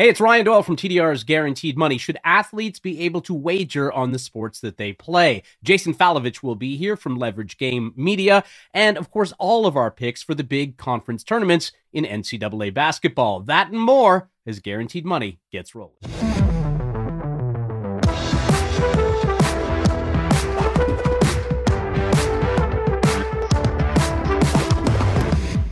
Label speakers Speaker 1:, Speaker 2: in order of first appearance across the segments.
Speaker 1: Hey, it's Ryan Doyle from TDR's Guaranteed Money. Should athletes be able to wager on the sports that they play? Jason Falovitch will be here from Leverage Game Media. And of course, all of our picks for the big conference tournaments in NCAA basketball. That and more as Guaranteed Money gets rolling.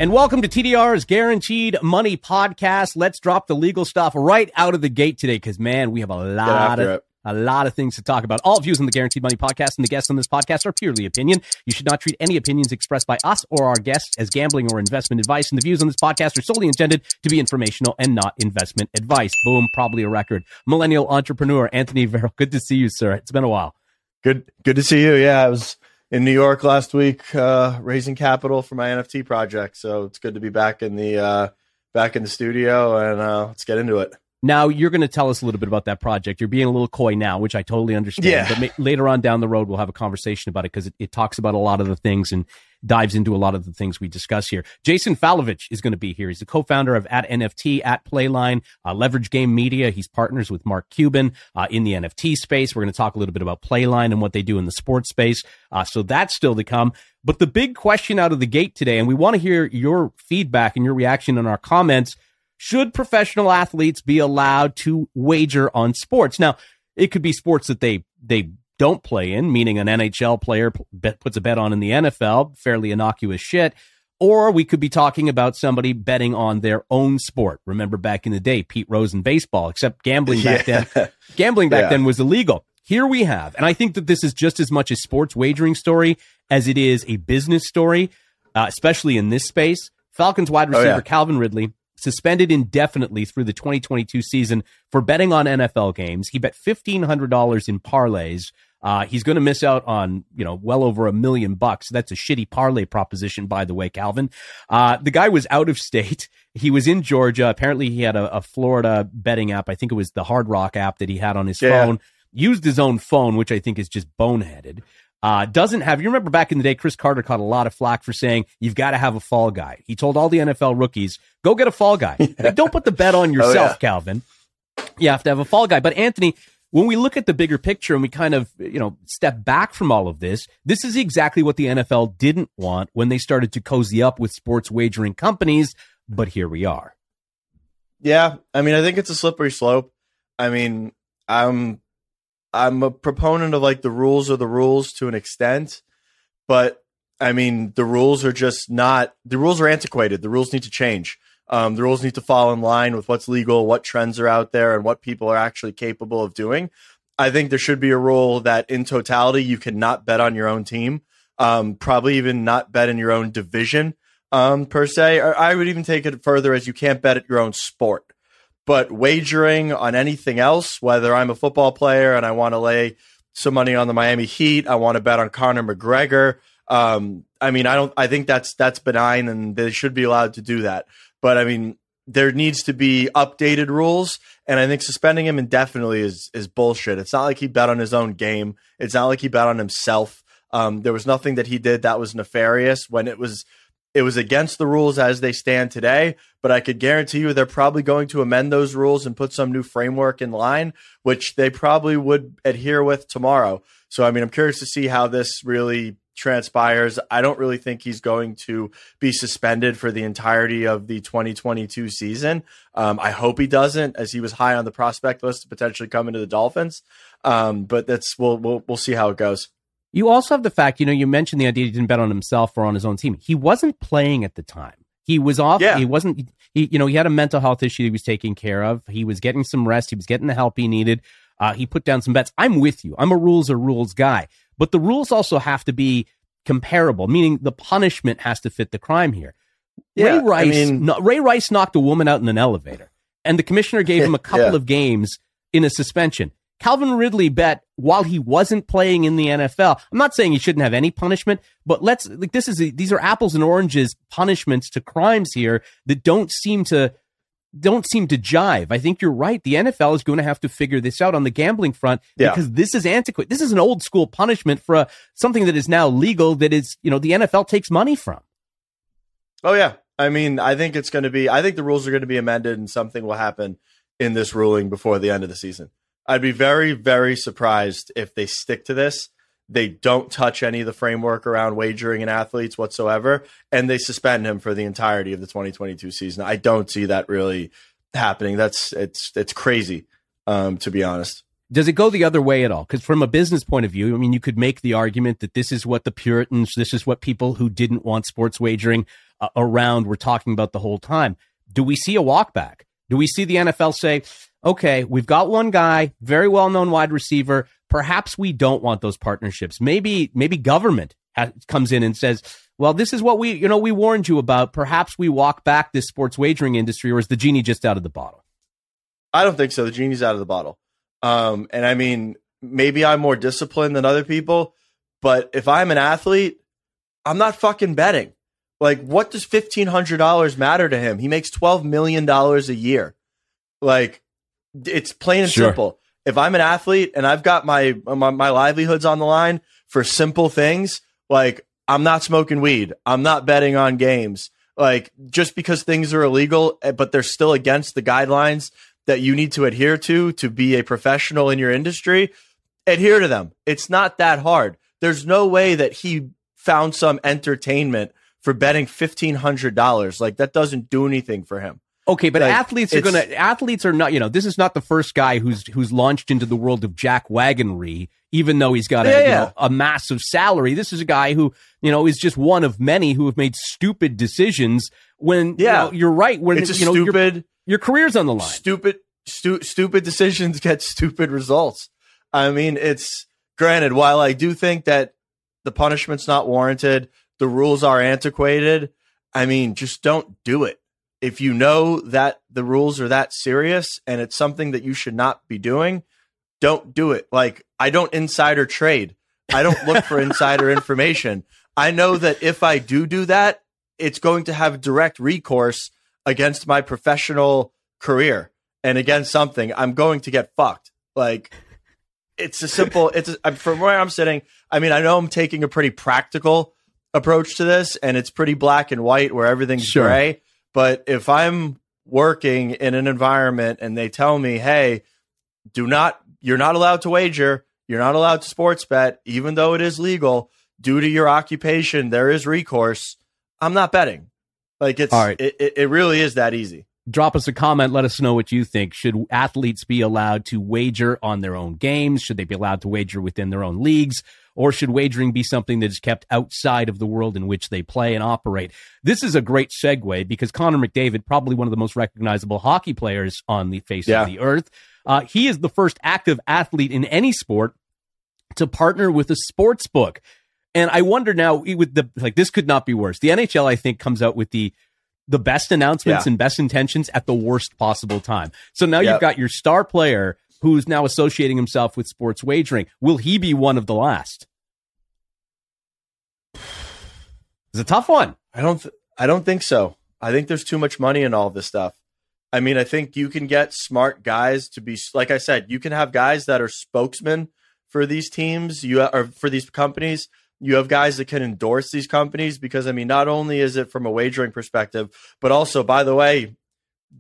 Speaker 1: And welcome to TDR's Guaranteed Money Podcast. Let's drop the legal stuff right out of the gate today because, man, we have a lot of.
Speaker 2: it.
Speaker 1: A lot of things to talk about. All views on the Guaranteed Money podcast and the guests on this podcast are purely opinion. You should not treat any opinions expressed by us or our guests as gambling or investment advice. And the views on this podcast are solely intended to be informational and not investment advice. Boom, probably a record. Millennial entrepreneur Anthony Varrell. Good to see you, sir. It's been a while.
Speaker 2: Good, good to see you. Yeah, I was in New York last week uh, raising capital for my NFT project, so it's good to be back in the uh, back in the studio and uh, let's get into it.
Speaker 1: Now you're going to tell us a little bit about that project. You're being a little coy now, which I totally understand.
Speaker 2: Yeah.
Speaker 1: But ma- later on down the road, we'll have a conversation about it because it, it talks about a lot of the things and dives into a lot of the things we discuss here. Jason Falovitch is going to be here. He's the co-founder of at NFT at Playline, uh, Leverage Game Media. He's partners with Mark Cuban uh, in the NFT space. We're going to talk a little bit about Playline and what they do in the sports space. Uh, so that's still to come. But the big question out of the gate today, and we want to hear your feedback and your reaction in our comments should professional athletes be allowed to wager on sports? Now, it could be sports that they they don't play in, meaning an NHL player bet, puts a bet on in the NFL, fairly innocuous shit. Or we could be talking about somebody betting on their own sport. Remember back in the day, Pete Rose in baseball, except gambling back
Speaker 2: Yeah.
Speaker 1: then, gambling back
Speaker 2: Yeah.
Speaker 1: then was illegal. Here we have, and I think that this is just as much a sports wagering story as it is a business story, uh, especially in this space. Falcons wide
Speaker 2: Oh,
Speaker 1: receiver
Speaker 2: yeah.
Speaker 1: Calvin Ridley suspended indefinitely through the 2022 season for betting on NFL games. He bet $1,500 in parlays. Uh, he's going to miss out on, you know, well over a million bucks. That's a shitty parlay proposition, by the way, Calvin. Uh, the guy was out of state. He was in Georgia. Apparently, he had a, a Florida betting app. I think it was the Hard Rock app that he had on his
Speaker 2: Yeah.
Speaker 1: phone. Used his own phone, which I think is just boneheaded. Uh, doesn't have, you remember back in the day, Cris Carter caught a lot of flack for saying, you've got to have a fall guy. He told all the NFL rookies, go get a fall guy. Like, don't put the bet on yourself,
Speaker 2: yeah.
Speaker 1: Calvin. You have to have a fall guy. But Anthony, when we look at the bigger picture and we kind of, you know, step back from all of this, this is exactly what the NFL didn't want when they started to cozy up with sports wagering companies. But here we are.
Speaker 2: Yeah, I mean, I think it's a slippery slope. I mean, I'm I'm a proponent of like the rules are the rules to an extent, but I mean, the rules are just not the rules are antiquated. The rules need to change. Um, the rules need to fall in line with what's legal, what trends are out there, and what people are actually capable of doing. I think there should be a rule that in totality you cannot bet on your own team. Um, probably even not bet in your own division um, per se. Or I would even take it further as you can't bet at your own sport. But wagering on anything else, whether I'm a football player and I want to lay some money on the Miami Heat, I want to bet on Conor McGregor. Um, I mean, I don't. I think that's that's benign, and they should be allowed to do that. But I mean, there needs to be updated rules, and I think suspending him indefinitely is is bullshit. It's not like he bet on his own game. It's not like he bet on himself. Um, there was nothing that he did that was nefarious when it was it was against the rules as they stand today. But I could guarantee you they're probably going to amend those rules and put some new framework in line, which they probably would adhere with tomorrow. So I mean, I'm curious to see how this really transpires. I don't really think he's going to be suspended for the entirety of the 2022 season. Um, I hope he doesn't, as he was high on the prospect list to potentially come into the Dolphins. Um, but that's we'll, we'll we'll see how it goes.
Speaker 1: You also have the fact, you know, you mentioned the idea he didn't bet on himself or on his own team. He wasn't playing at the time. He was off.
Speaker 2: Yeah.
Speaker 1: He wasn't, he, you know, he had a mental health issue he was taking care of. He was getting some rest. He was getting the help he needed. Uh, he put down some bets. I'm with you. I'm a rules are rules guy. But the rules also have to be comparable, meaning the punishment has to fit the crime here.
Speaker 2: Yeah,
Speaker 1: Ray
Speaker 2: I
Speaker 1: Rice,
Speaker 2: mean-
Speaker 1: no, Ray Rice knocked a woman out in an elevator, and the commissioner gave him a couple
Speaker 2: Yeah.
Speaker 1: of games in a suspension. Calvin Ridley bet while he wasn't playing in the NFL. I'm not saying he shouldn't have any punishment, but let's like this is these are apples and oranges punishments to crimes here that don't seem to don't seem to jive. I think you're right. The NFL is going to have to figure this out on the gambling front
Speaker 2: Yeah.
Speaker 1: because this is antiquated. This is an old school punishment for a, something that is now legal that is, you know, the NFL takes money from.
Speaker 2: Oh yeah. I mean, I think it's going to be. I think the rules are going to be amended, and something will happen in this ruling before the end of the season. I'd be very, very surprised if they stick to this. They don't touch any of the framework around wagering and athletes whatsoever, and they suspend him for the entirety of the 2022 season. I don't see that really happening. That's it's it's crazy, um, to be honest.
Speaker 1: Does it go the other way at all? Because from a business point of view, I mean, you could make the argument that this is what the Puritans, this is what people who didn't want sports wagering uh, around were talking about the whole time. Do we see a walkback? Do we see the NFL say, okay, we've got one guy, very well known wide receiver. Perhaps we don't want those partnerships. Maybe, maybe government has, comes in and says, well, this is what we, you know, we warned you about. Perhaps we walk back this sports wagering industry, or is the genie just out of the bottle?
Speaker 2: I don't think so. The genie's out of the bottle. Um, and I mean, maybe I'm more disciplined than other people, but if I'm an athlete, I'm not fucking betting. Like, what does fifteen hundred dollars matter to him? He makes twelve million dollars a year. Like, it's plain and sure. simple. If I'm an athlete and I've got my, my my livelihoods on the line for simple things, like I'm not smoking weed, I'm not betting on games. Like, just because things are illegal, eh, but they're still against the guidelines that you need to adhere to to be a professional in your industry, adhere to them. It's not that hard. There's no way that he found some entertainment for betting $1500 like that doesn't do anything for him
Speaker 1: okay but like, athletes are gonna athletes are not you know this is not the first guy who's who's launched into the world of jack wagonry even though he's got a, yeah, yeah. Know, a massive salary this is a guy who you know is just one of many who have made stupid decisions when yeah you are right when
Speaker 2: it's
Speaker 1: you know,
Speaker 2: stupid
Speaker 1: your career's on the line.
Speaker 2: Stupid, stu- stupid decisions get stupid results. I mean, it's granted. While I do think that the punishment's not warranted, the rules are antiquated. I mean, just don't do it. If you know that the rules are that serious and it's something that you should not be doing, don't do it. Like I don't insider trade. I don't look for insider information. I know that if I do do that, it's going to have direct recourse against my professional career and against something, I'm going to get fucked. Like it's a simple. It's a, from where I'm sitting. I mean, I know I'm taking a pretty practical approach to this, and it's pretty black and white where everything's sure. gray. But if I'm working in an environment and they tell me, "Hey, do not, you're not allowed to wager, you're not allowed to sports bet, even though it is legal due to your occupation, there is recourse." I'm not betting. Like it's All right. it, it really is that easy.
Speaker 1: Drop us a comment. Let us know what you think. Should athletes be allowed to wager on their own games? Should they be allowed to wager within their own leagues? Or should wagering be something that is kept outside of the world in which they play and operate? This is a great segue because Connor McDavid, probably one of the most recognizable hockey players on the face yeah. of the earth, uh, he is the first active athlete in any sport to partner with a sports book. And I wonder now with the like this could not be worse. The NHL I think comes out with the the best announcements yeah. and best intentions at the worst possible time. So now yep. you've got your star player who's now associating himself with sports wagering. Will he be one of the last? It's a tough one.
Speaker 2: I don't th- I don't think so. I think there's too much money in all this stuff. I mean, I think you can get smart guys to be like I said, you can have guys that are spokesmen for these teams, you are for these companies you have guys that can endorse these companies because I mean, not only is it from a wagering perspective, but also, by the way,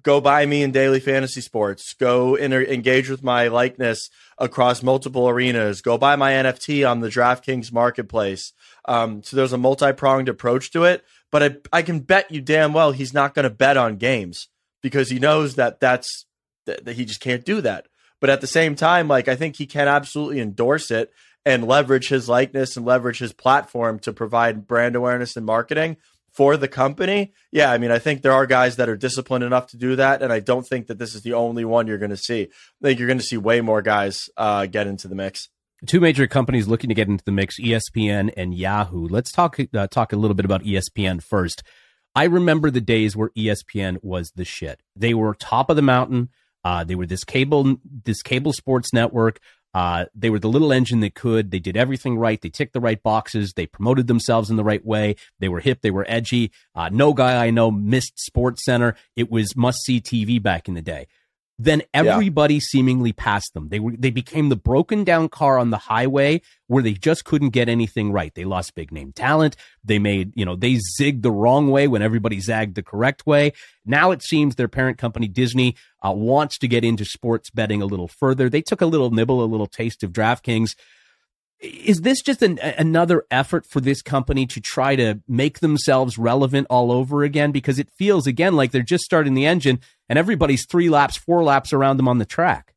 Speaker 2: go buy me in daily fantasy sports. Go inter- engage with my likeness across multiple arenas. Go buy my NFT on the DraftKings marketplace. Um, so there's a multi pronged approach to it. But I, I can bet you damn well he's not going to bet on games because he knows that that's that, that he just can't do that. But at the same time, like I think he can absolutely endorse it and leverage his likeness and leverage his platform to provide brand awareness and marketing for the company. Yeah, I mean, I think there are guys that are disciplined enough to do that, and I don't think that this is the only one you're going to see. I think you're going to see way more guys uh, get into the mix.
Speaker 1: Two major companies looking to get into the mix: ESPN and Yahoo. Let's talk uh, talk a little bit about ESPN first. I remember the days where ESPN was the shit. They were top of the mountain. Uh, they were this cable this cable sports network. Uh, they were the little engine that could. They did everything right. They ticked the right boxes. They promoted themselves in the right way. They were hip. They were edgy. Uh, no guy I know missed Sports Center. It was must see TV back in the day. Then everybody yeah. seemingly passed them. They were they became the broken down car on the highway where they just couldn't get anything right. They lost big name talent. They made, you know, they zigged the wrong way when everybody zagged the correct way. Now it seems their parent company Disney uh, wants to get into sports betting a little further. They took a little nibble, a little taste of DraftKings is this just an, another effort for this company to try to make themselves relevant all over again? Because it feels again like they're just starting the engine and everybody's three laps, four laps around them on the track.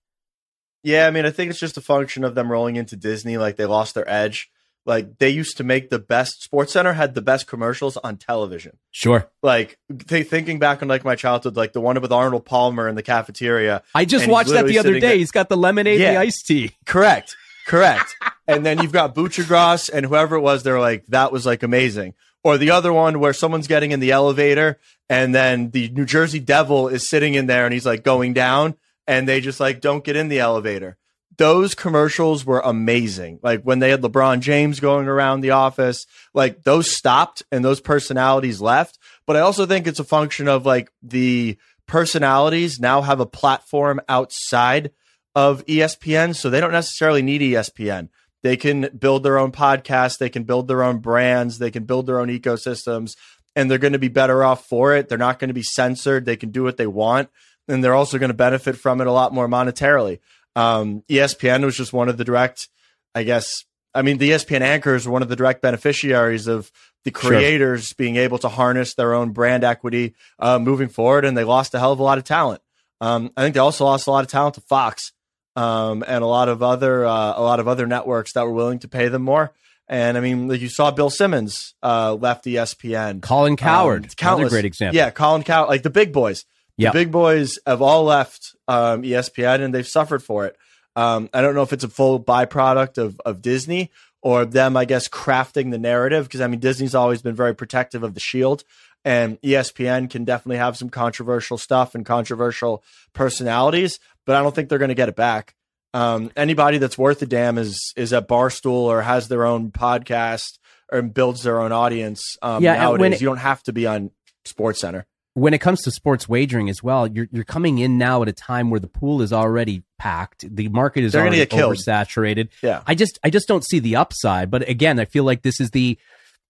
Speaker 2: Yeah, I mean, I think it's just a function of them rolling into Disney. Like they lost their edge. Like they used to make the best. Sports Center had the best commercials on television.
Speaker 1: Sure.
Speaker 2: Like th- thinking back on like my childhood, like the one with Arnold Palmer in the cafeteria.
Speaker 1: I just watched that the other day. There. He's got the lemonade, yeah, the iced tea.
Speaker 2: Correct. Correct. and then you've got Buccigross and whoever it was, they're like, that was like amazing. Or the other one where someone's getting in the elevator and then the New Jersey Devil is sitting in there and he's like going down and they just like don't get in the elevator. Those commercials were amazing. Like when they had LeBron James going around the office, like those stopped and those personalities left. But I also think it's a function of like the personalities now have a platform outside of ESPN, so they don't necessarily need ESPN. They can build their own podcasts, they can build their own brands, they can build their own ecosystems, and they're going to be better off for it. They're not going to be censored. They can do what they want, and they're also going to benefit from it a lot more monetarily. Um, ESPN was just one of the direct, I guess. I mean, the ESPN anchors were one of the direct beneficiaries of the creators sure. being able to harness their own brand equity uh, moving forward, and they lost a hell of a lot of talent. Um, I think they also lost a lot of talent to Fox um, and a lot of other uh, a lot of other networks that were willing to pay them more. And I mean, like you saw Bill Simmons uh, left ESPN.
Speaker 1: Colin Cowherd, um, countless, great example.
Speaker 2: Yeah, Colin Cowherd, like the big boys. Yep. The big boys have all left um, ESPN and they've suffered for it. Um, I don't know if it's a full byproduct of of Disney or them, I guess, crafting the narrative because I mean Disney's always been very protective of the Shield, and ESPN can definitely have some controversial stuff and controversial personalities but I don't think they're going to get it back. Um, anybody that's worth a damn is is at Barstool or has their own podcast or builds their own audience. Um, yeah, nowadays it, you don't have to be on Sports Center.
Speaker 1: When it comes to sports wagering as well, you're you're coming in now at a time where the pool is already packed. The market is they're already oversaturated.
Speaker 2: Yeah,
Speaker 1: I just I just don't see the upside. But again, I feel like this is the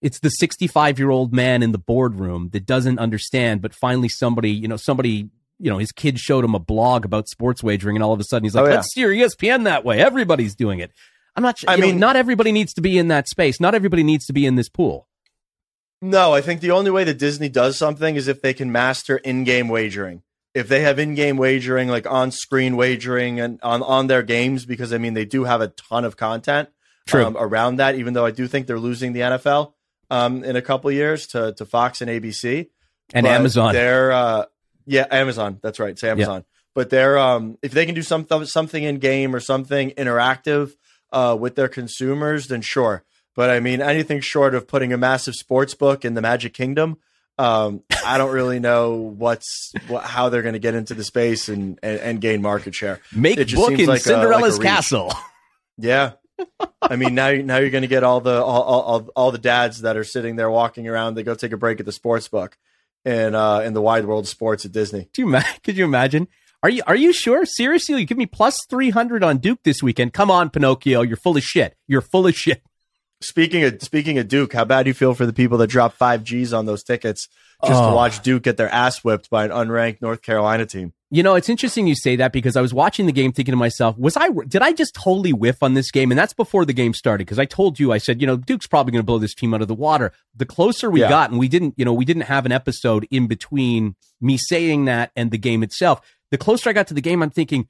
Speaker 1: it's the 65 year old man in the boardroom that doesn't understand, but finally somebody, you know, somebody you know, his kid showed him a blog about sports wagering, and all of a sudden he's like, oh, yeah. "Let's steer ESPN that way." Everybody's doing it. I'm not. I mean, know, not everybody needs to be in that space. Not everybody needs to be in this pool.
Speaker 2: No, I think the only way that Disney does something is if they can master in-game wagering. If they have in-game wagering, like on-screen wagering, and on on their games, because I mean they do have a ton of content um, around that. Even though I do think they're losing the NFL um, in a couple years to to Fox and ABC
Speaker 1: and but Amazon.
Speaker 2: They're uh, yeah, Amazon. That's right. It's Amazon. Yeah. But they're um if they can do something something in game or something interactive uh with their consumers, then sure. But I mean anything short of putting a massive sports book in the Magic Kingdom, um, I don't really know what's what, how they're going to get into the space and, and, and gain market share.
Speaker 1: Make book in like Cinderella's a, like castle.
Speaker 2: Yeah, I mean now now you're going to get all the all, all, all the dads that are sitting there walking around. They go take a break at the sports book in uh, in the wide world of sports at Disney.
Speaker 1: Could you, could you imagine? Are you are you sure? Seriously, you give me plus three hundred on Duke this weekend? Come on, Pinocchio, you're full of shit. You're full of shit.
Speaker 2: Speaking of speaking of Duke, how bad do you feel for the people that dropped five G's on those tickets just oh. to watch Duke get their ass whipped by an unranked North Carolina team?
Speaker 1: You know, it's interesting you say that because I was watching the game thinking to myself, was I did I just totally whiff on this game? And that's before the game started because I told you I said, you know, Duke's probably going to blow this team out of the water. The closer we yeah. got, and we didn't, you know, we didn't have an episode in between me saying that and the game itself. The closer I got to the game, I'm thinking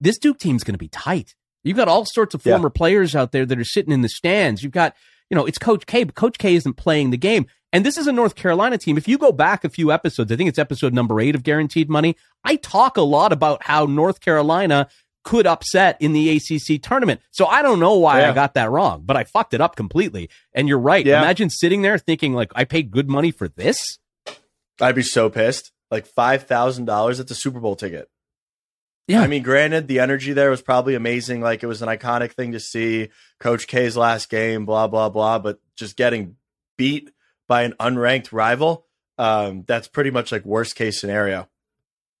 Speaker 1: this Duke team's going to be tight. You've got all sorts of former yeah. players out there that are sitting in the stands. You've got, you know, it's Coach K, but Coach K isn't playing the game. And this is a North Carolina team. If you go back a few episodes, I think it's episode number eight of Guaranteed Money, I talk a lot about how North Carolina could upset in the ACC tournament. So I don't know why yeah. I got that wrong, but I fucked it up completely. And you're right. Yeah. Imagine sitting there thinking like I paid good money for this.
Speaker 2: I'd be so pissed. Like five thousand dollars. It's a Super Bowl ticket. Yeah. I mean, granted, the energy there was probably amazing. Like it was an iconic thing to see Coach K's last game, blah, blah, blah. But just getting beat by an unranked rival, um, that's pretty much like worst case scenario.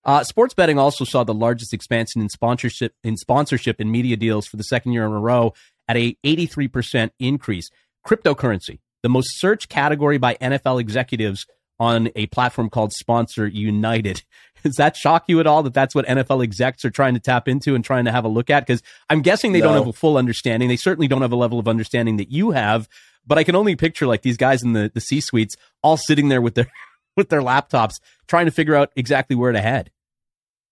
Speaker 1: Uh, sports betting also saw the largest expansion in sponsorship in sponsorship and media deals for the second year in a row at a 83% increase. Cryptocurrency, the most searched category by NFL executives on a platform called Sponsor United. Does that shock you at all that that's what NFL execs are trying to tap into and trying to have a look at? Because I'm guessing they no. don't have a full understanding. They certainly don't have a level of understanding that you have. But I can only picture like these guys in the, the C suites all sitting there with their with their laptops trying to figure out exactly where to head.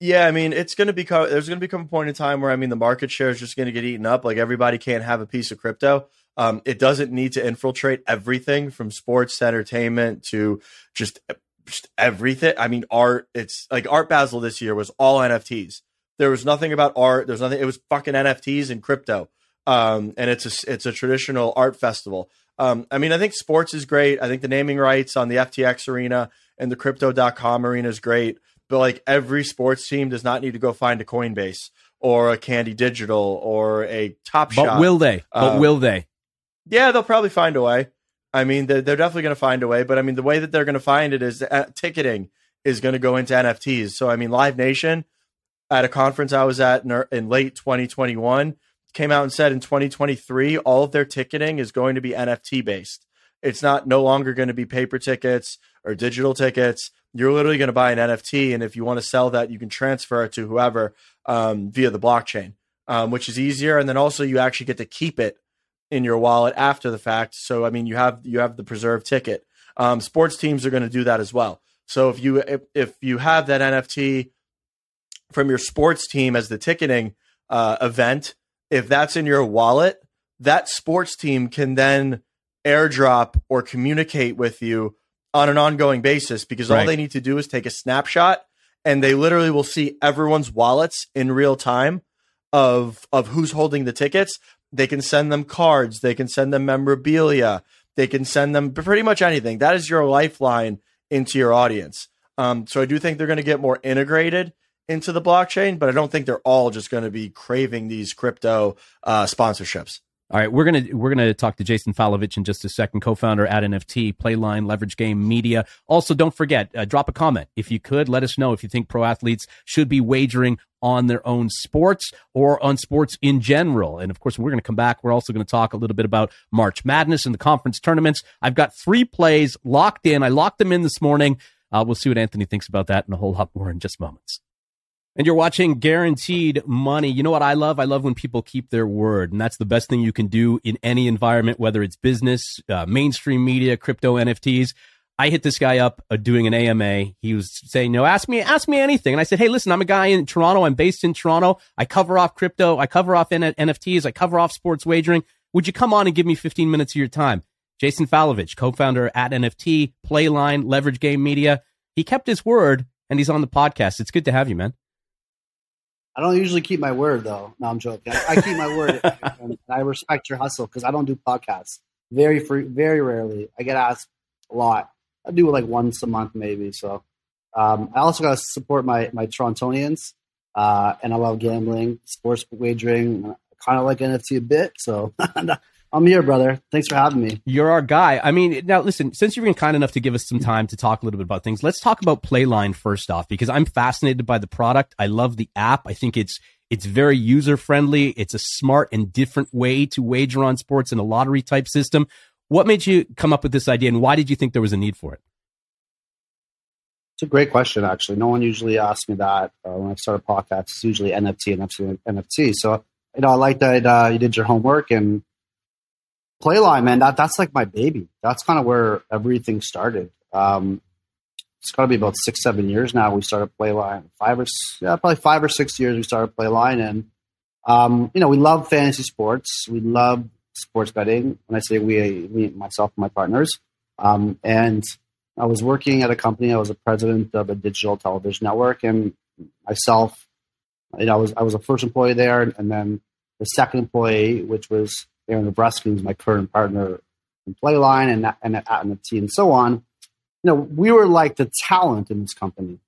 Speaker 2: Yeah, I mean, it's going to become there's going to become a point in time where I mean the market share is just going to get eaten up. Like everybody can't have a piece of crypto. Um, it doesn't need to infiltrate everything from sports to entertainment to just just everything. I mean, art. It's like Art Basel this year was all NFTs. There was nothing about art. There's nothing. It was fucking NFTs and crypto. Um, and it's a it's a traditional art festival. Um, I mean, I think sports is great. I think the naming rights on the FTX arena and the crypto.com arena is great but like every sports team does not need to go find a Coinbase or a Candy Digital or a Top
Speaker 1: Shot. But will they? But um, will they?
Speaker 2: Yeah, they'll probably find a way. I mean, they're, they're definitely going to find a way. But I mean, the way that they're going to find it is uh, ticketing is going to go into NFTs. So I mean, Live Nation at a conference I was at in, in late 2021 came out and said in 2023 all of their ticketing is going to be NFT based. It's not no longer going to be paper tickets or digital tickets you're literally going to buy an NFT, and if you want to sell that, you can transfer it to whoever um, via the blockchain, um, which is easier. And then also you actually get to keep it in your wallet after the fact. So I mean, you have you have the preserved ticket. Um, sports teams are going to do that as well. So if you if, if you have that NFT from your sports team as the ticketing uh, event, if that's in your wallet, that sports team can then airdrop or communicate with you on an ongoing basis because right. all they need to do is take a snapshot and they literally will see everyone's wallets in real time of of who's holding the tickets. They can send them cards, they can send them memorabilia, they can send them pretty much anything. That is your lifeline into your audience. Um, so I do think they're going to get more integrated into the blockchain, but I don't think they're all just going to be craving these crypto uh, sponsorships.
Speaker 1: All right, we're gonna we're gonna talk to Jason Falovitch in just a second, co-founder at NFT, Playline, Leverage Game Media. Also, don't forget, uh, drop a comment if you could. Let us know if you think pro athletes should be wagering on their own sports or on sports in general. And of course, we're going to come back. We're also going to talk a little bit about March Madness and the conference tournaments. I've got three plays locked in. I locked them in this morning. Uh, we'll see what Anthony thinks about that and a whole lot more in just moments. And you're watching Guaranteed Money. You know what I love? I love when people keep their word. And that's the best thing you can do in any environment, whether it's business, uh, mainstream media, crypto, NFTs. I hit this guy up uh, doing an AMA. He was saying, "No, ask me, ask me anything." And I said, "Hey, listen, I'm a guy in Toronto. I'm based in Toronto. I cover off crypto. I cover off N- NFTs. I cover off sports wagering. Would you come on and give me 15 minutes of your time?" Jason Falovitch, co-founder at NFT, Playline, Leverage Game Media. He kept his word, and he's on the podcast. It's good to have you, man.
Speaker 3: I don't usually keep my word though. No, I'm joking. I, I keep my word, and I respect your hustle because I don't do podcasts very free, very rarely. I get asked a lot. I do it like once a month maybe. So um, I also got to support my my Torontonians, uh, and I love gambling, sports wagering. Kind of like NFT a bit. So I'm here, brother. Thanks for having me.
Speaker 1: You're our guy. I mean, now listen, since you've been kind enough to give us some time to talk a little bit about things, let's talk about Playline first off, because I'm fascinated by the product. I love the app. I think it's it's very user friendly. It's a smart and different way to wager on sports in a lottery type system. What made you come up with this idea, and why did you think there was a need for it?
Speaker 3: It's a great question, actually. No one usually asks me that uh, when I start a podcast. It's usually NFT and NFT. So, you know, I like that uh, you did your homework and Playline, man, that that's like my baby. That's kind of where everything started. Um, it's got to be about six, seven years now. We started Playline. Five or yeah, probably five or six years we started Playline, and um, you know we love fantasy sports. We love sports betting. When I say we, me, myself, and my partners, um, and I was working at a company. I was a president of a digital television network, and myself, you know, I was I was a first employee there, and then the second employee, which was Aaron Nebreski, who's my current partner in Playline and, and at NFT and so on, you know, we were like the talent in this company.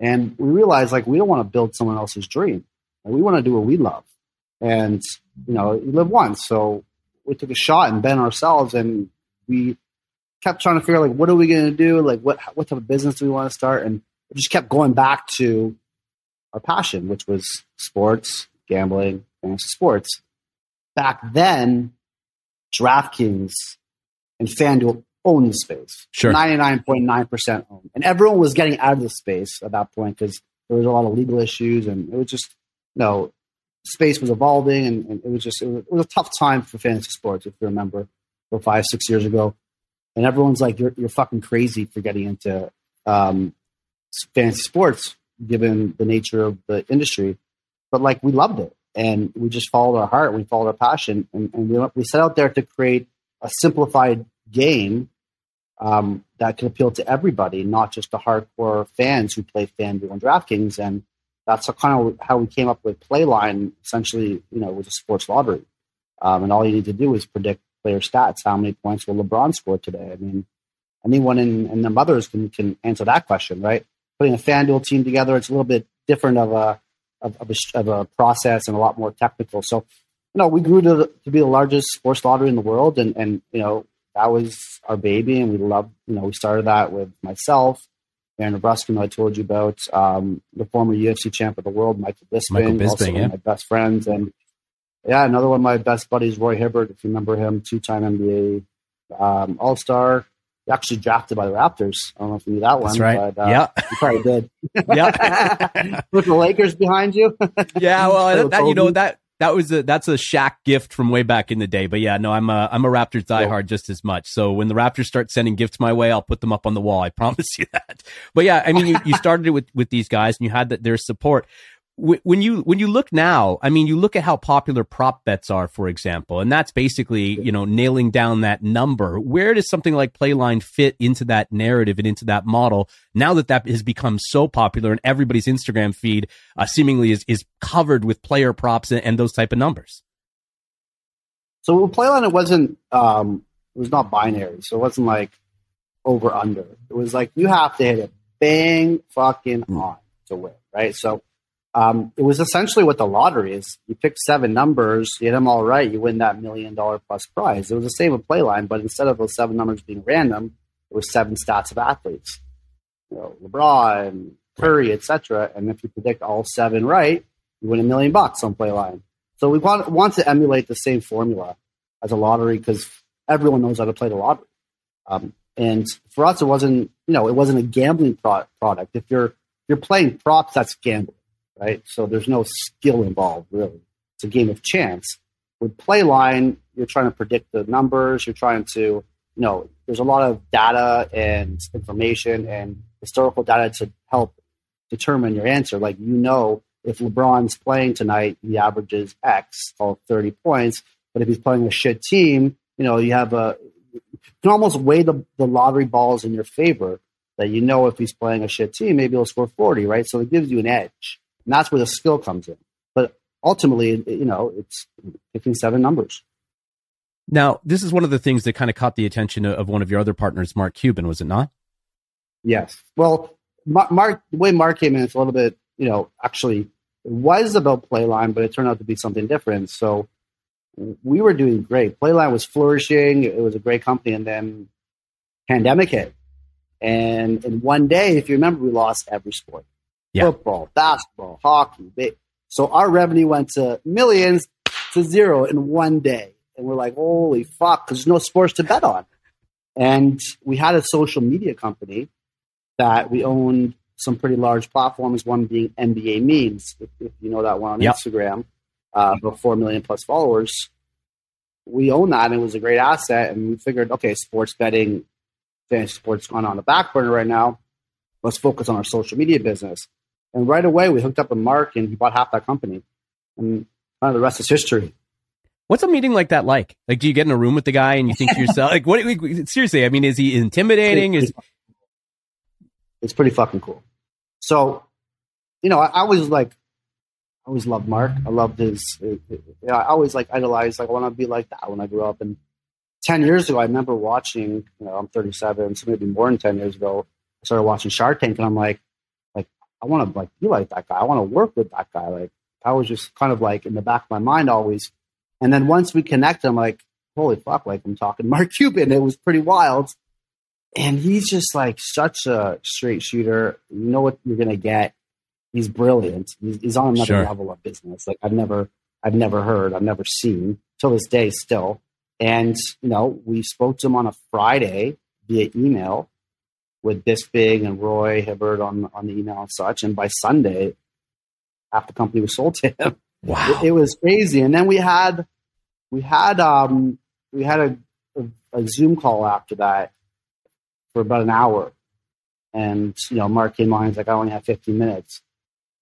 Speaker 3: And we realized like we don't want to build someone else's dream. Like, we want to do what we love. And, you know, you live once. So we took a shot and bent ourselves and we kept trying to figure out like what are we going to do? Like what what type of business do we want to start? And just kept going back to our passion, which was sports, gambling, fantasy sports. Back then, DraftKings and FanDuel owned the space.
Speaker 1: Sure.
Speaker 3: 99.9% owned. And everyone was getting out of the space at that point because there was a lot of legal issues and it was just, you know, space was evolving and, and it was just, it was, it was, a tough time for fantasy sports, if you remember, for five, six years ago. And everyone's like, you're, you're fucking crazy for getting into um, fantasy sports, given the nature of the industry. But like, we loved it and we just followed our heart, we followed our passion, and, and we, we set out there to create a simplified game um, that can appeal to everybody, not just the hardcore fans who play FanDuel and DraftKings. And that's kind of how we came up with Playline. Essentially, you know, was a sports lottery, um, and all you need to do is predict player stats. How many points will LeBron score today? I mean, anyone in, in mothers can can answer that question, right? Putting a FanDuel team together, it's a little bit different of a of, of, a, of a process and a lot more technical. So, you know, we grew to, to be the largest sports lottery in the world, and and you know that was our baby, and we loved. You know, we started that with myself, Aaron Nebreski, who I told you about, um, the former UFC champ of the world, Michael Bisping,
Speaker 1: Michael Bisping
Speaker 3: also
Speaker 1: yeah.
Speaker 3: my best friends, and yeah, another one of my best buddies, Roy Hibbert, if you remember him, two-time NBA um, All Star. Actually drafted by the Raptors. I don't know if you knew that one.
Speaker 1: That's right.
Speaker 3: But, uh,
Speaker 1: yeah,
Speaker 3: you probably did.
Speaker 1: yeah,
Speaker 3: with the Lakers behind you.
Speaker 1: yeah. Well, that, you know that that was a that's a Shaq gift from way back in the day. But yeah, no, I'm a I'm a Raptors diehard just as much. So when the Raptors start sending gifts my way, I'll put them up on the wall. I promise you that. But yeah, I mean, you, you started it with with these guys, and you had that their support. When you when you look now, I mean, you look at how popular prop bets are, for example, and that's basically you know nailing down that number. Where does something like Playline fit into that narrative and into that model? Now that that has become so popular, and everybody's Instagram feed uh, seemingly is is covered with player props and, and those type of numbers.
Speaker 3: So with Playline, it wasn't um, it was not binary, so it wasn't like over under. It was like you have to hit it bang fucking on to win, right? So um, it was essentially what the lottery is. You pick seven numbers, you hit them all right, you win that million dollar plus prize. It was the same with Playline, but instead of those seven numbers being random, it was seven stats of athletes, you know, LeBron, Curry, etc. And if you predict all seven right, you win a million bucks on Playline. So we want want to emulate the same formula as a lottery because everyone knows how to play the lottery. Um, and for us, it wasn't you know it wasn't a gambling pro- product. If you're you're playing props, that's gambling right? So there's no skill involved, really. It's a game of chance. With Playline, you're trying to predict the numbers. You're trying to, you know, there's a lot of data and information and historical data to help determine your answer. Like, you know, if LeBron's playing tonight, he averages X, called 30 points. But if he's playing a shit team, you know, you have a, you can almost weigh the, the lottery balls in your favor that you know if he's playing a shit team, maybe he'll score 40, right? So it gives you an edge. And that's where the skill comes in. But ultimately, you know, it's picking seven numbers.
Speaker 1: Now, this is one of the things that kind of caught the attention of one of your other partners, Mark Cuban, was it not?
Speaker 3: Yes. Well, Mark, the way Mark came in, it's a little bit, you know, actually it was about Playline, but it turned out to be something different. So we were doing great. Playline was flourishing. It was a great company. And then pandemic hit. And in one day, if you remember, we lost every sport yeah. football, basketball, hockey. So our revenue went to millions to zero in one day. And we're like, holy fuck, because there's no sports to bet on. And we had a social media company that we owned some pretty large platforms, one being NBA memes, if, if you know that one on yep. Instagram, uh, about 4 million plus followers. We own that and it was a great asset. And we figured, okay, sports betting, fantasy sports gone on the back burner right now. Let's focus on our social media business. And right away, we hooked up with Mark, and he bought half that company. And kind of the rest is history.
Speaker 1: What's a meeting like that like? Like, do you get in a room with the guy and you think to yourself, like, what? Seriously, I mean, is he intimidating? Is
Speaker 3: it's pretty fucking cool. So, you know, I, I always like, I always loved Mark. I loved his. You know, I always like idolized. Like, I want to be like that when I grew up. And ten years ago, I remember watching. You know, I'm 37, so maybe more than ten years ago. I started watching Shark Tank, and I'm like, I want to like be like that guy. I want to work with that guy. Like I was just kind of like in the back of my mind always. And then once we connected, I'm like, holy fuck, like I'm talking Mark Cuban. It was pretty wild. and he's just like such a straight shooter. You know what you're gonna get. He's brilliant. He's, he's on another
Speaker 1: Sure.
Speaker 3: level of business. Like I've never, I've never heard, I've never seen till this day still. And you know, we spoke to him on a Friday via email with this big and Roy Hibbert on on the email and such. And by Sunday, half the company was sold to him.
Speaker 1: Wow.
Speaker 3: It, it was crazy. And then we had we had um we had a, a, a Zoom call after that for about an hour. And you know, Mark came on. He's like, "I only have 15 minutes,"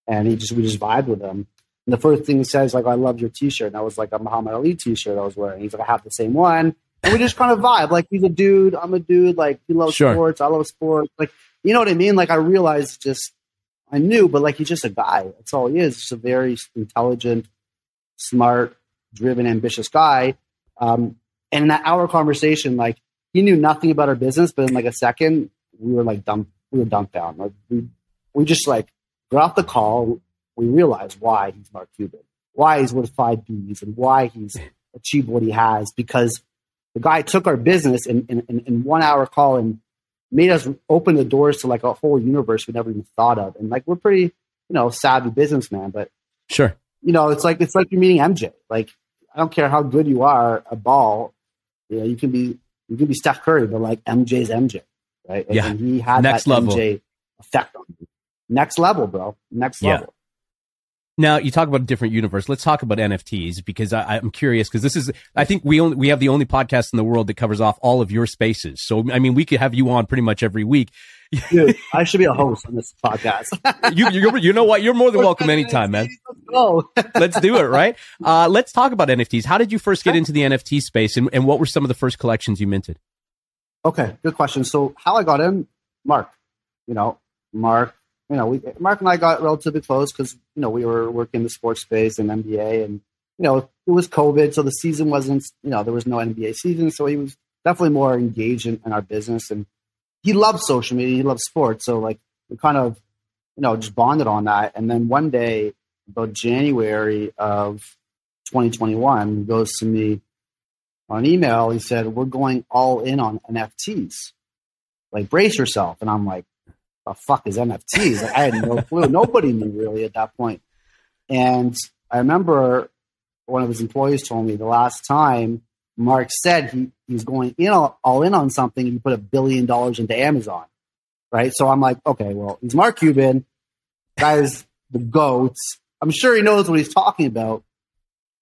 Speaker 3: and he just we just vibed with him. And the first thing he says, like, "I love your T-shirt," and I was like, "A Muhammad Ali T-shirt I was wearing." He's like, "I have the same one," and we just kind of vibe. Like, he's a dude. I'm a dude. Like, he loves
Speaker 1: Sure.
Speaker 3: sports. I love sports. Like, you know what I mean? Like, I realized just I knew, but like, he's just a guy. That's all he is. Just a very intelligent, smart, driven, ambitious guy. Um, and in that hour conversation, like he knew nothing about our business, but in like a second, we were like dumb, we were dumbfounded. Like we, we just like got off the call. We realized why he's Mark Cuban, why he's worth five Bs, and why he's achieved what he has because the guy took our business in, in, in, in one hour call and made us open the doors to like a whole universe we never even thought of. And like we're pretty, you know, savvy businessman, but
Speaker 1: Sure.
Speaker 3: you know, it's like it's like you're meeting MJ. Like I don't care how good you are a ball, you know, you can be you can be Steph Curry, but like MJ's MJ, right?
Speaker 1: Yeah.
Speaker 3: And he had
Speaker 1: Next
Speaker 3: that
Speaker 1: level.
Speaker 3: MJ effect on you. Next level, bro. Next level.
Speaker 1: Now you talk about a different universe. Let's talk about NFTs because I, I'm curious because this is I think we only we have the only podcast in the world that covers off all of your spaces. So I mean we could have you on pretty much every week.
Speaker 3: Dude, I should be a host on this podcast.
Speaker 1: You you you know what? You're more than welcome anytime, man.
Speaker 3: Let's.
Speaker 1: Let's do it, right? Uh, let's talk about NFTs. How did you first get into the NFT space, and, and what were some of the first collections you minted?
Speaker 3: Okay, good question. So how I got in, Mark, you know, Mark, you know, we, Mark and I got relatively close because you know we were working in the sports space and NBA, and you know it was COVID, so the season wasn't, you know, there was no NBA season, so he was definitely more engaged in, in our business, and he loved social media, he loved sports, so like we kind of, you know, just bonded on that, and then one day, about January of 2021, he goes to me on email. He said, "We're going all in on NFTs. Like, brace yourself." And I'm like, "The fuck is NFTs?" Like, I had no clue. Nobody knew really at that point. And I remember one of his employees told me the last time Mark said he, he was going in all, all in on something, he put a billion dollars into Amazon. Right. So I'm like, okay, well, he's Mark Cuban. Guy's the goats. I'm sure he knows what he's talking about.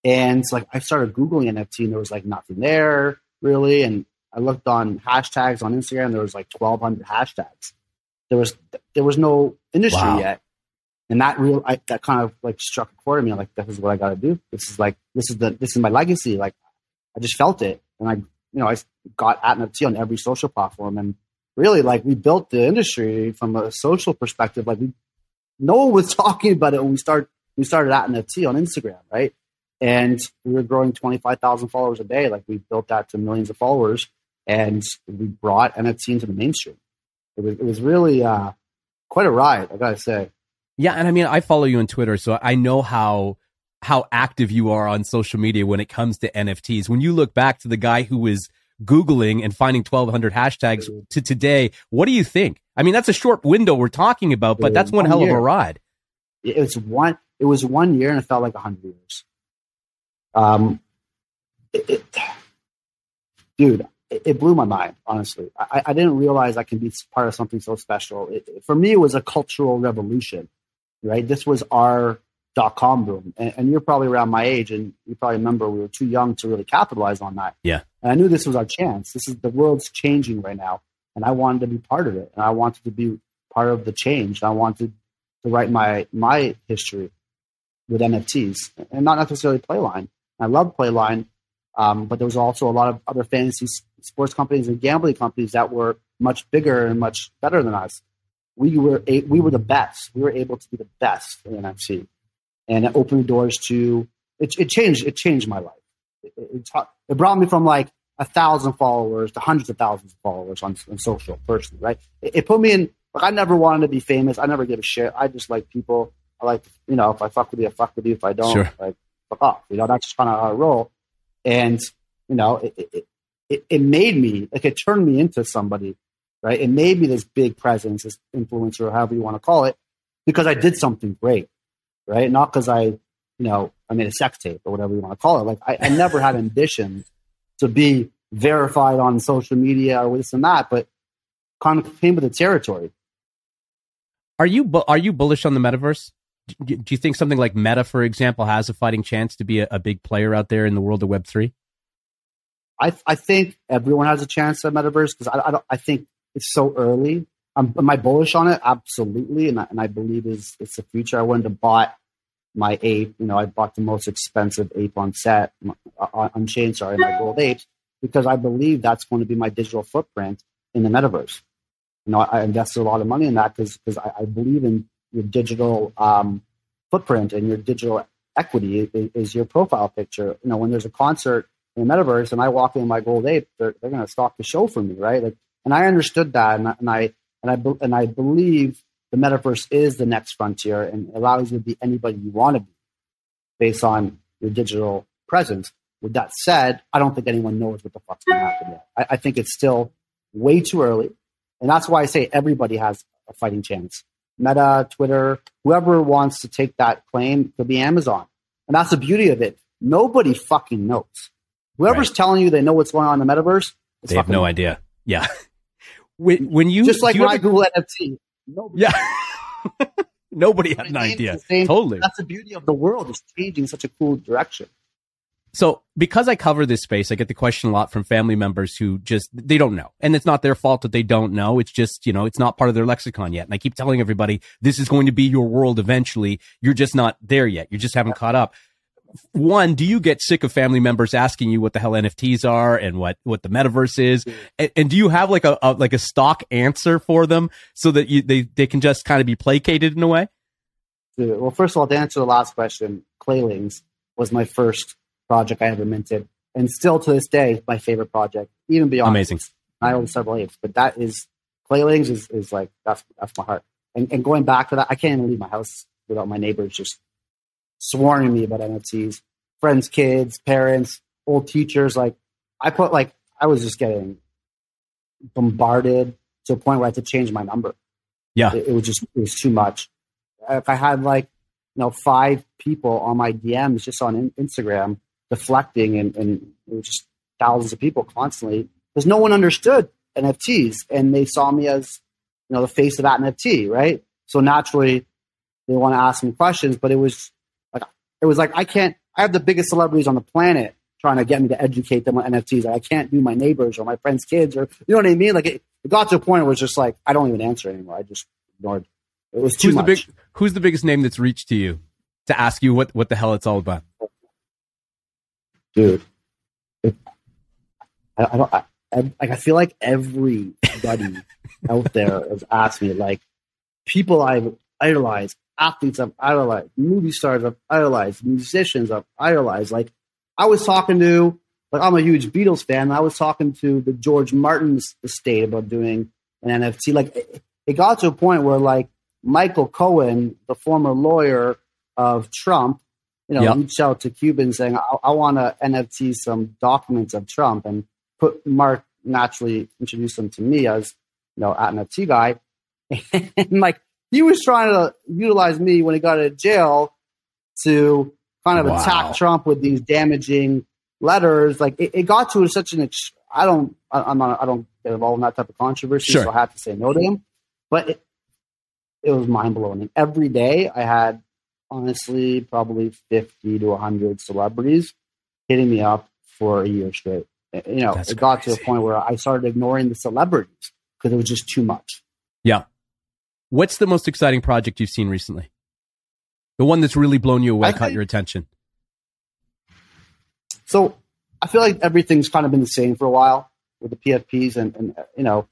Speaker 3: And like I started Googling NFT and there was like nothing there really. And I looked on hashtags on Instagram, there was like twelve hundred hashtags. There was there was no industry
Speaker 1: Wow.
Speaker 3: yet. And that real I, that kind of like struck a chord in me. Like, this is what I gotta do. This is like this is the this is my legacy. Like I just felt it. And I you know, I got at NFT on every social platform and really like we built the industry from a social perspective. Like we no one was talking about it when we start we started at NFT on Instagram, right? And we were growing twenty five thousand followers a day. Like we built that to millions of followers, and we brought NFT into the mainstream. It was it was really uh, quite a ride, I gotta say.
Speaker 1: Yeah, and I mean, I follow you on Twitter, so I know how how active you are on social media when it comes to NFTs. When you look back to the guy who was Googling and finding 1,200 hashtags to today, what do you think? I mean, that's a short window we're talking about, but that's one
Speaker 3: One
Speaker 1: hell of a ride.
Speaker 3: It was one. It was one year, and it felt like a hundred years. Um, it, it, dude, it, it blew my mind. Honestly, I, I didn't realize I can be part of something so special. It, for me, it was a cultural revolution. Right, this was our dot com boom, and, and you're probably around my age, and you probably remember we were too young to really capitalize on that.
Speaker 1: Yeah.
Speaker 3: and I knew this was our chance. This is the world's changing right now, and I wanted to be part of it, and I wanted to be part of the change. I wanted to write my my history with NFTs and not necessarily Playline. I love Playline, um, but there was also a lot of other fantasy sports companies and gambling companies that were much bigger and much better than us. We were a, we were the best. We were able to be the best in NFT, and it opened doors to it. It changed. It changed my life. It, it, taught- it brought me from like a thousand followers to hundreds of thousands of followers on, on social personally. Right? It, it put me in. Like I never wanted to be famous. I never give a shit. I just like people. I like you know if I fuck with you, I fuck with you. If I don't,
Speaker 1: Sure.
Speaker 3: like fuck off. You know that's just kind of how I roll. And you know it, it, it it made me like it turned me into somebody right? It made me this big presence, this influencer, or however you want to call it, because I did something great, right? Not because I, you know, I made a sex tape or whatever you want to call it. Like I, I never had ambition to be verified on social media or this and that, but kind of came with the territory.
Speaker 1: Are you bu- are you bullish on the metaverse? Do you think something like Meta, for example, has a fighting chance to be a, a big player out there in the world of Web three?
Speaker 3: I I think everyone has a chance at metaverse because I I, don't, I think it's so early. Um, am I bullish on it? Absolutely, and I, and I believe is it's the future. I wanted to buy my ape. You know, I bought the most expensive ape on set on, on chain. Sorry, my gold apes because I believe that's going to be my digital footprint in the metaverse. You know, I invested a lot of money in that because because I, I, believe in your digital um, footprint and your digital equity is, is, your profile picture. You know, when there's a concert the metaverse and I walk in my gold ape, they're, they're going to stock the show for me, right? Like, and I understood that, and I and I and I, and I believe the metaverse is the next frontier and allows you to be anybody you want to be based on your digital presence. With that said, I don't think anyone knows what the fuck's going to happen yet. I, I think it's still way too early. And that's why I say everybody has a fighting chance. Meta, Twitter, whoever wants to take that claim could be Amazon. And that's the beauty of it. Nobody fucking knows. Whoever's right. telling you they know what's going on in the metaverse,
Speaker 1: they have no idea. Yeah. when, when you
Speaker 3: just like
Speaker 1: when
Speaker 3: I Google NFT,
Speaker 1: nobody. Yeah. nobody had an idea. Totally.
Speaker 3: That's the beauty of the world. It's changing such a cool direction.
Speaker 1: So because I cover this space, I get the question a lot from family members who just, they don't know. And it's not their fault that they don't know. It's just, you know, it's not part of their lexicon yet. And I keep telling everybody, this is going to be your world eventually. You're just not there yet. You just haven't caught up. One, do you get sick of family members asking you what the hell NFTs are and what, what the metaverse is? And, and do you have like a, a, like a stock answer for them so that you, they, they can just kind of be placated in a way?
Speaker 3: Well, first of all, to answer the last question, Claylings was my first project I ever minted, and still to this day, my favorite project, even beyond.
Speaker 1: Amazing.
Speaker 3: I own several apes, but that is Claylings is, is like that's that's my heart. And, and going back to that, I can't even leave my house without my neighbors just swarming me about NFTs. Friends, kids, parents, old teachers. Like I put like I was just getting bombarded to a point where I had to change my number.
Speaker 1: Yeah,
Speaker 3: it, it was just it was too much. If I had like you know five people on my DMs just on in- Instagram deflecting and, and it was just thousands of people constantly because no one understood NFTs and they saw me as you know the face of that NFT, right? So naturally they want to ask me questions, but it was it was like I can't. I have the biggest celebrities on the planet trying to get me to educate them on NFTs. Like, I can't do my neighbors or my friends' kids or you know what I mean. Like it, it got to a point where it was just like I don't even answer anymore. I just ignored. It was too
Speaker 1: who's
Speaker 3: much.
Speaker 1: The big, who's the biggest name that's reached to you to ask you what what the hell it's all about?
Speaker 3: dude. It, I, I, don't. I, I, like. I feel like everybody out there has asked me, like, people I've idolized, athletes I've idolized, movie stars I've idolized, musicians I've idolized. Like, I was talking to, like, I'm a huge Beatles fan. I was talking to the George Martin's estate about doing an NFT. Like, it, it got to a point where, like, Michael Cohen, the former lawyer of Trump, you know, yep. reached out to Cuban saying, I, I want to NFT some documents of Trump and put Mark naturally introduced him to me as, you know, an NFT guy. and like, he was trying to utilize me when he got out of jail to kind of wow. attack Trump with these damaging letters. Like it, it got to such an, ex- I don't, I, am not, I don't get involved in that type of controversy. Sure. So I have to say no to him, but it, it was mind blowing. Every day I had honestly probably 50 to 100 celebrities hitting me up for a year straight. Eh, you know, That's it got crazy. to a point where I started ignoring the celebrities because it was just too much.
Speaker 1: Yeah. What's the most exciting project you've seen recently? The one that's really blown you away, I caught think, your attention.
Speaker 3: So I feel like everything's kind of been the same for a while with the PFPs and, and you know,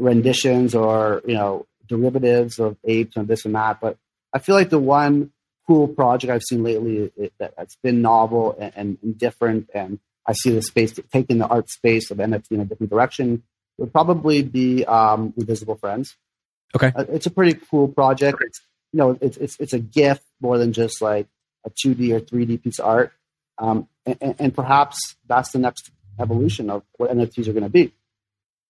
Speaker 3: renditions or, you know, derivatives of apes and this and that. But I feel like the one cool project I've seen lately that's been novel and, and, different, and I see the space taking the art space of NFT in a different direction would probably be um, Invisible Friends.
Speaker 1: Okay,
Speaker 3: uh, it's a pretty cool project. It's, you know, it's it's it's a gift more than just like a 2D or 3D piece of art, um, and, and perhaps that's the next evolution of what NFTs are going to be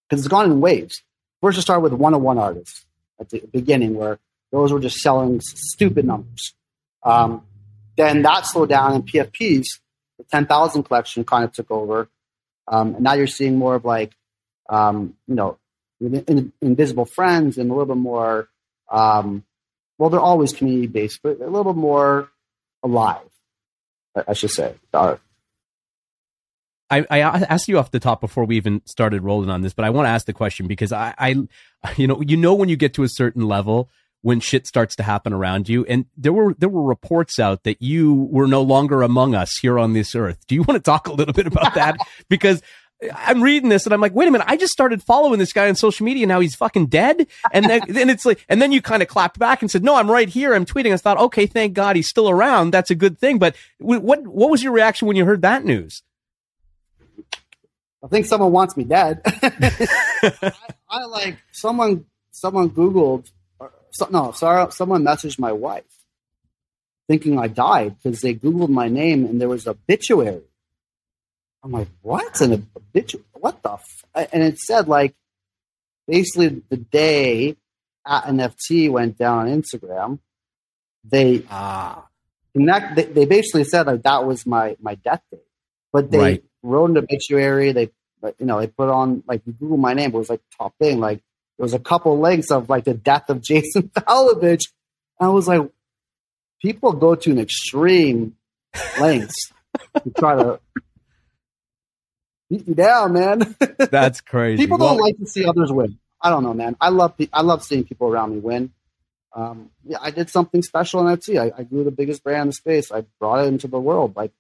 Speaker 3: because it's gone in waves. first it started with one on one artists at the beginning, where those were just selling stupid numbers. Um, then that slowed down, and PFPs, the 10,000 collection, kind of took over. Um, and now you're seeing more of like, um, you know, in, in, invisible friends and a little bit more. Um, well, they're always community based, but a little bit more alive. I, should say. The
Speaker 1: I, I asked you off the top before we even started rolling on this, but I want to ask the question because I, I, you know, you know when you get to a certain level when shit starts to happen around you, and there were there were reports out that you were no longer among us here on this earth. Do you want to talk a little bit about that? because I'm reading this and I'm like, wait a minute, I just started following this guy on social media. And now he's fucking dead. And then, then it's like, and then you kind of clapped back and said, no, I'm right here. I'm tweeting. I thought, okay, thank God he's still around. That's a good thing. But what, what was your reaction when you heard that news?
Speaker 3: I think someone wants me dead. I, I, like someone, someone Googled, or, so, no, sorry, someone messaged my wife thinking I died because they Googled my name and there was a obituary I'm like, what? An obituary? What the? F-? And it said like, basically the day at NFT went down on Instagram, they
Speaker 1: ah.
Speaker 3: connect. They, they basically said like that was my my death date, but they right. wrote an obituary. They, you know, they put on like you Google my name, it was like top thing. Like there was a couple links of like the death of Jason Falovitch. I was like, people go to an extreme lengths to try to beat you down, man.
Speaker 1: That's crazy.
Speaker 3: people don't well, like to see others win. I don't know, man. I love I love seeing people around me win. Um, yeah, I did something special in NFT. I, I grew the biggest brand in the space. I brought it into the world. Like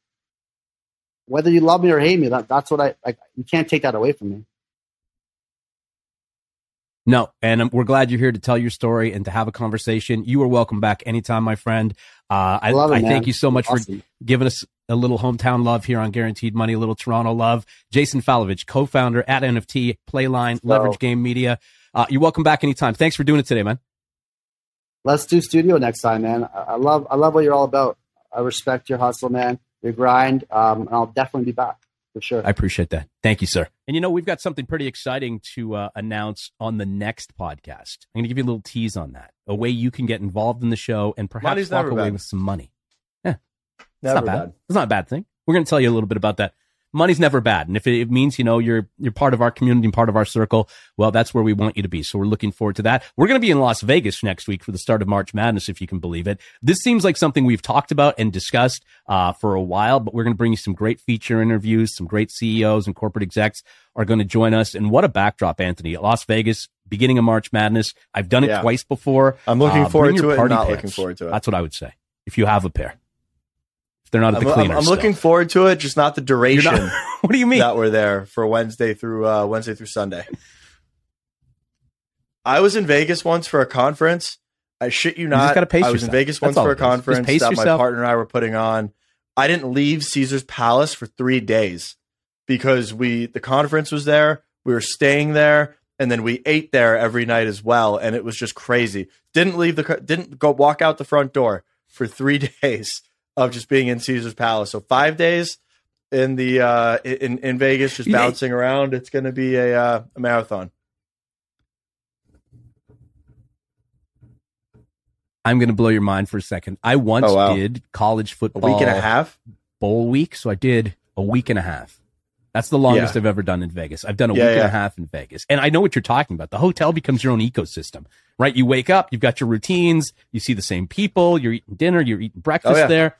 Speaker 3: whether you love me or hate me, that, that's what I like. You can't take that away from me.
Speaker 1: No, and we're glad you're here to tell your story and to have a conversation. You are welcome back anytime, my friend. Uh, I, I, it, I thank you so much awesome. for giving us a little hometown love here on Guaranteed Money, a little Toronto love. Jason Falovitch, co-founder at NFT, Playline, Leverage Game Media. Uh, you're welcome back anytime. Thanks for doing it today, man.
Speaker 3: Let's do studio next time, man. I love I love what you're all about. I respect your hustle, man, your grind, um, and I'll definitely be back for sure.
Speaker 1: I appreciate that. Thank you, sir. And you know, we've got something pretty exciting to uh, announce on the next podcast. I'm going to give you a little tease on that. A way you can get involved in the show and perhaps Money's walk away with some money. Yeah, it's not bad. bad. It's not a bad thing. We're going to tell you a little bit about that money's never bad. And if it, means, you know, you're, you're part of our community and part of our circle, well, that's where we want you to be. So we're looking forward to that. We're going to be in Las Vegas next week for the start of March Madness, if you can believe it. This seems like something we've talked about and discussed, uh, for a while, but we're going to bring you some great feature interviews. Some great CEOs and corporate execs are going to join us. And what a backdrop, Anthony. Las Vegas, beginning of March Madness. I've done it yeah. twice before.
Speaker 2: I'm looking uh, forward to it. Not pairs. looking forward to it.
Speaker 1: That's what I would say. If you have a pair they're not at the
Speaker 2: I'm, I'm, looking forward to it, just not the duration.
Speaker 1: Not, what do you mean
Speaker 2: that we're there for Wednesday through uh, Wednesday through Sunday? I was in Vegas once for a conference. I shit you not.
Speaker 1: You I
Speaker 2: was yourself. in Vegas once for a conference that yourself. my partner and I were putting on. I didn't leave Caesar's Palace for three days because we the conference was there. We were staying there, and then we ate there every night as well, and it was just crazy. Didn't leave the didn't go walk out the front door for three days of just being in Caesar's Palace. So five days in the uh, in in Vegas, just bouncing around. It's going to be a, uh, a marathon.
Speaker 1: I'm going to blow your mind for a second. I once oh, wow. did college football
Speaker 2: a week and a half
Speaker 1: bowl week, so I did a week and a half. That's the longest yeah. I've ever done in Vegas. I've done a yeah, week yeah. and a half in Vegas. And I know what you're talking about. The hotel becomes your own ecosystem, right? You wake up, you've got your routines, you see the same people, you're eating dinner, you're eating breakfast oh, there.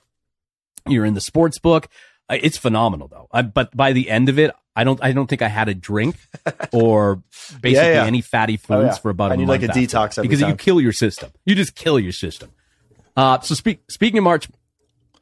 Speaker 1: You're in the sports book. Uh, it's phenomenal though. I, but by the end of it, I don't. I don't think I had a drink or basically yeah, yeah. any fatty foods oh, yeah. for about. I
Speaker 2: need like a detox
Speaker 1: because
Speaker 2: time.
Speaker 1: you kill your system. You just kill your system. Uh, so speak, speaking of March,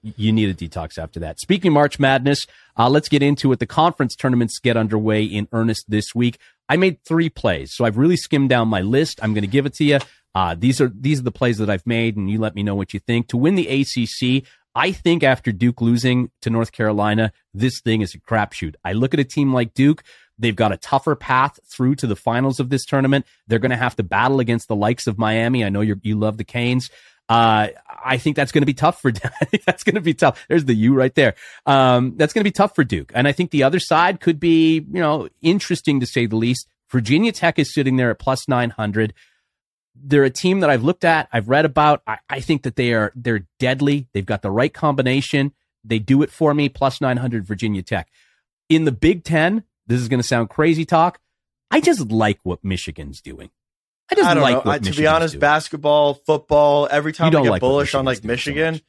Speaker 1: you need a detox after that. Speaking of March Madness, uh, let's get into it. The conference tournaments get underway in earnest this week. I made three plays, so I've really skimmed down my list. I'm going to give it to you. Uh, these are these are the plays that I've made, and you let me know what you think. To win the ACC, I think after Duke losing to North Carolina, this thing is a crapshoot. I look at a team like Duke. They've got a tougher path through to the finals of this tournament. They're going to have to battle against the likes of Miami. I know you you love the Canes. Uh, I think that's going to be tough for. that's going to be tough. There's the U right there. Um, that's going to be tough for Duke, and I think the other side could be, you know, interesting to say the least. Virginia Tech is sitting there at plus 900. They're a team that I've looked at, I've read about. I, I think that they are they're deadly. They've got the right combination. They do it for me. Plus 900 Virginia Tech. In the Big Ten, this is going to sound crazy talk. I just like what Michigan's doing. I just
Speaker 2: I don't
Speaker 1: like
Speaker 2: I, to be honest,
Speaker 1: doing.
Speaker 2: basketball, football, every time
Speaker 1: You
Speaker 2: I get
Speaker 1: like
Speaker 2: bullish on like
Speaker 1: doing so
Speaker 2: Michigan,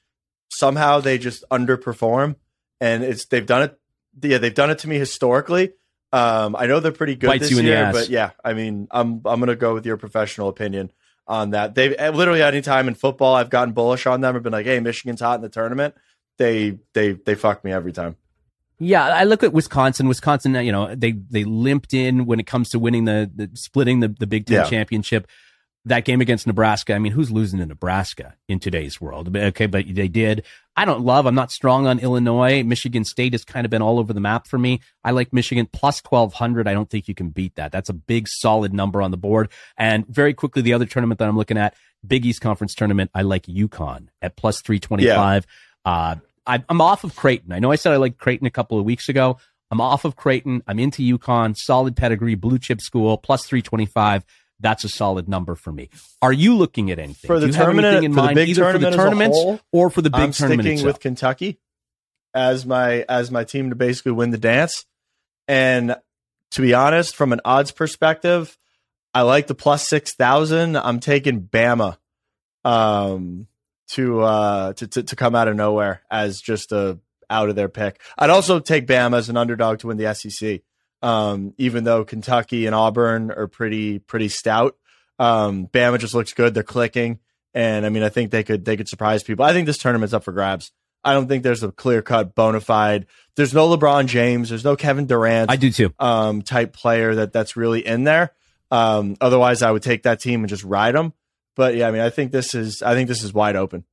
Speaker 2: somehow they just underperform, and it's they've done it. Yeah, they've done it to me historically. Um, I know they're pretty good
Speaker 1: Bites
Speaker 2: this
Speaker 1: you in the
Speaker 2: year, but yeah, I mean, I'm I'm gonna go with your professional opinion on that. They've literally any time in football I've gotten bullish on them. I've been like, hey, Michigan's hot in the tournament. They they they fuck me every time.
Speaker 1: Yeah, I look at Wisconsin. Wisconsin, you know, they they limped in when it comes to winning the, the splitting the, the Big Ten
Speaker 2: Yeah.
Speaker 1: championship. That game against Nebraska. I mean, who's losing to Nebraska in today's world? Okay, but they did. I don't love. I'm not strong on Illinois. Michigan State has kind of been all over the map for me. I like Michigan plus twelve hundred. I don't think you can beat that. That's a big, solid number on the board. And very quickly, the other tournament that I'm looking at, Big East Conference tournament, I like UConn at plus three twenty five. Uh, I, I'm off of Creighton. I know I said I liked Creighton a couple of weeks ago. I'm off of Creighton. I'm into UConn, solid pedigree, blue chip school, plus 325. That's a solid number for me. Are you looking at anything?
Speaker 2: For the tournament-
Speaker 1: in
Speaker 2: for the
Speaker 1: mind,
Speaker 2: big
Speaker 1: either for the
Speaker 2: tournament as a
Speaker 1: tournaments
Speaker 2: whole,
Speaker 1: or for the big
Speaker 2: I'm
Speaker 1: tournament
Speaker 2: sticking
Speaker 1: itself?
Speaker 2: with Kentucky as my as my team to basically win the dance. And to be honest, from an odds perspective, I like the plus six thousand. I'm taking Bama um, to, uh, to to to come out of nowhere as just a out of their pick. I'd also take Bama as an underdog to win the SEC. Um, even though Kentucky and Auburn are pretty pretty stout, um, Bama just looks good. They're clicking, and I mean, I think they could they could surprise people. I think this tournament's up for grabs. I don't think there's a clear cut bona fide. There's no LeBron James. There's no Kevin Durant
Speaker 1: I do too.
Speaker 2: um, type player that that's really in there. Um, otherwise, I would take that team and just ride them. But yeah, I mean, I think this is I think this is wide open.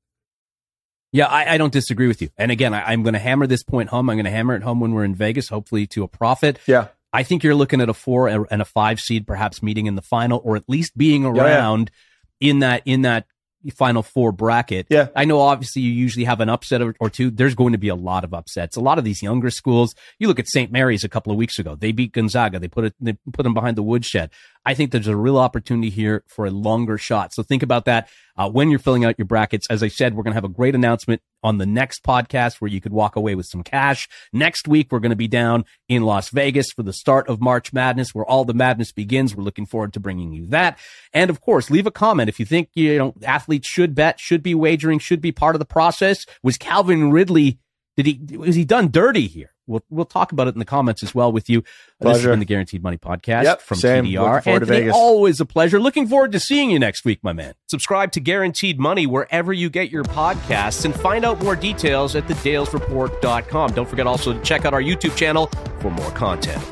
Speaker 1: Yeah, I, I don't disagree with you. And again, I, I'm going to hammer this point home. I'm going to hammer it home when we're in Vegas, hopefully to a profit.
Speaker 2: Yeah,
Speaker 1: I think you're looking at a four and a five seed, perhaps meeting in the final, or at least being
Speaker 2: yeah.
Speaker 1: around in that in that final four bracket.
Speaker 2: Yeah.
Speaker 1: I know obviously you usually have an upset or, or two. There's going to be a lot of upsets. A lot of these younger schools, you look at St. Mary's a couple of weeks ago. They beat Gonzaga. They put it, they put them behind the woodshed. I think there's a real opportunity here for a longer shot. So think about that uh, when you're filling out your brackets. As I said, we're going to have a great announcement on the next podcast where you could walk away with some cash. Next week, we're going to be down in Las Vegas for the start of March Madness, where all the madness begins. We're looking forward to bringing you that. And of course, leave a comment if you think you know athletes should bet, should be wagering, should be part of the process. Was Calvin Ridley? Did he was he done dirty here? We'll we'll talk about it in the comments as well with you. This has
Speaker 2: Pleasure.
Speaker 1: been the Guaranteed Money Podcast
Speaker 2: Yep,
Speaker 1: from
Speaker 2: same.
Speaker 1: TDR.
Speaker 2: Looking forward to
Speaker 1: Anthony,
Speaker 2: Vegas.
Speaker 1: always a pleasure. Looking forward to seeing you next week, my man. Subscribe to Guaranteed Money wherever you get your podcasts and find out more details at thedalesreport.com. Don't forget also to check out our YouTube channel for more content.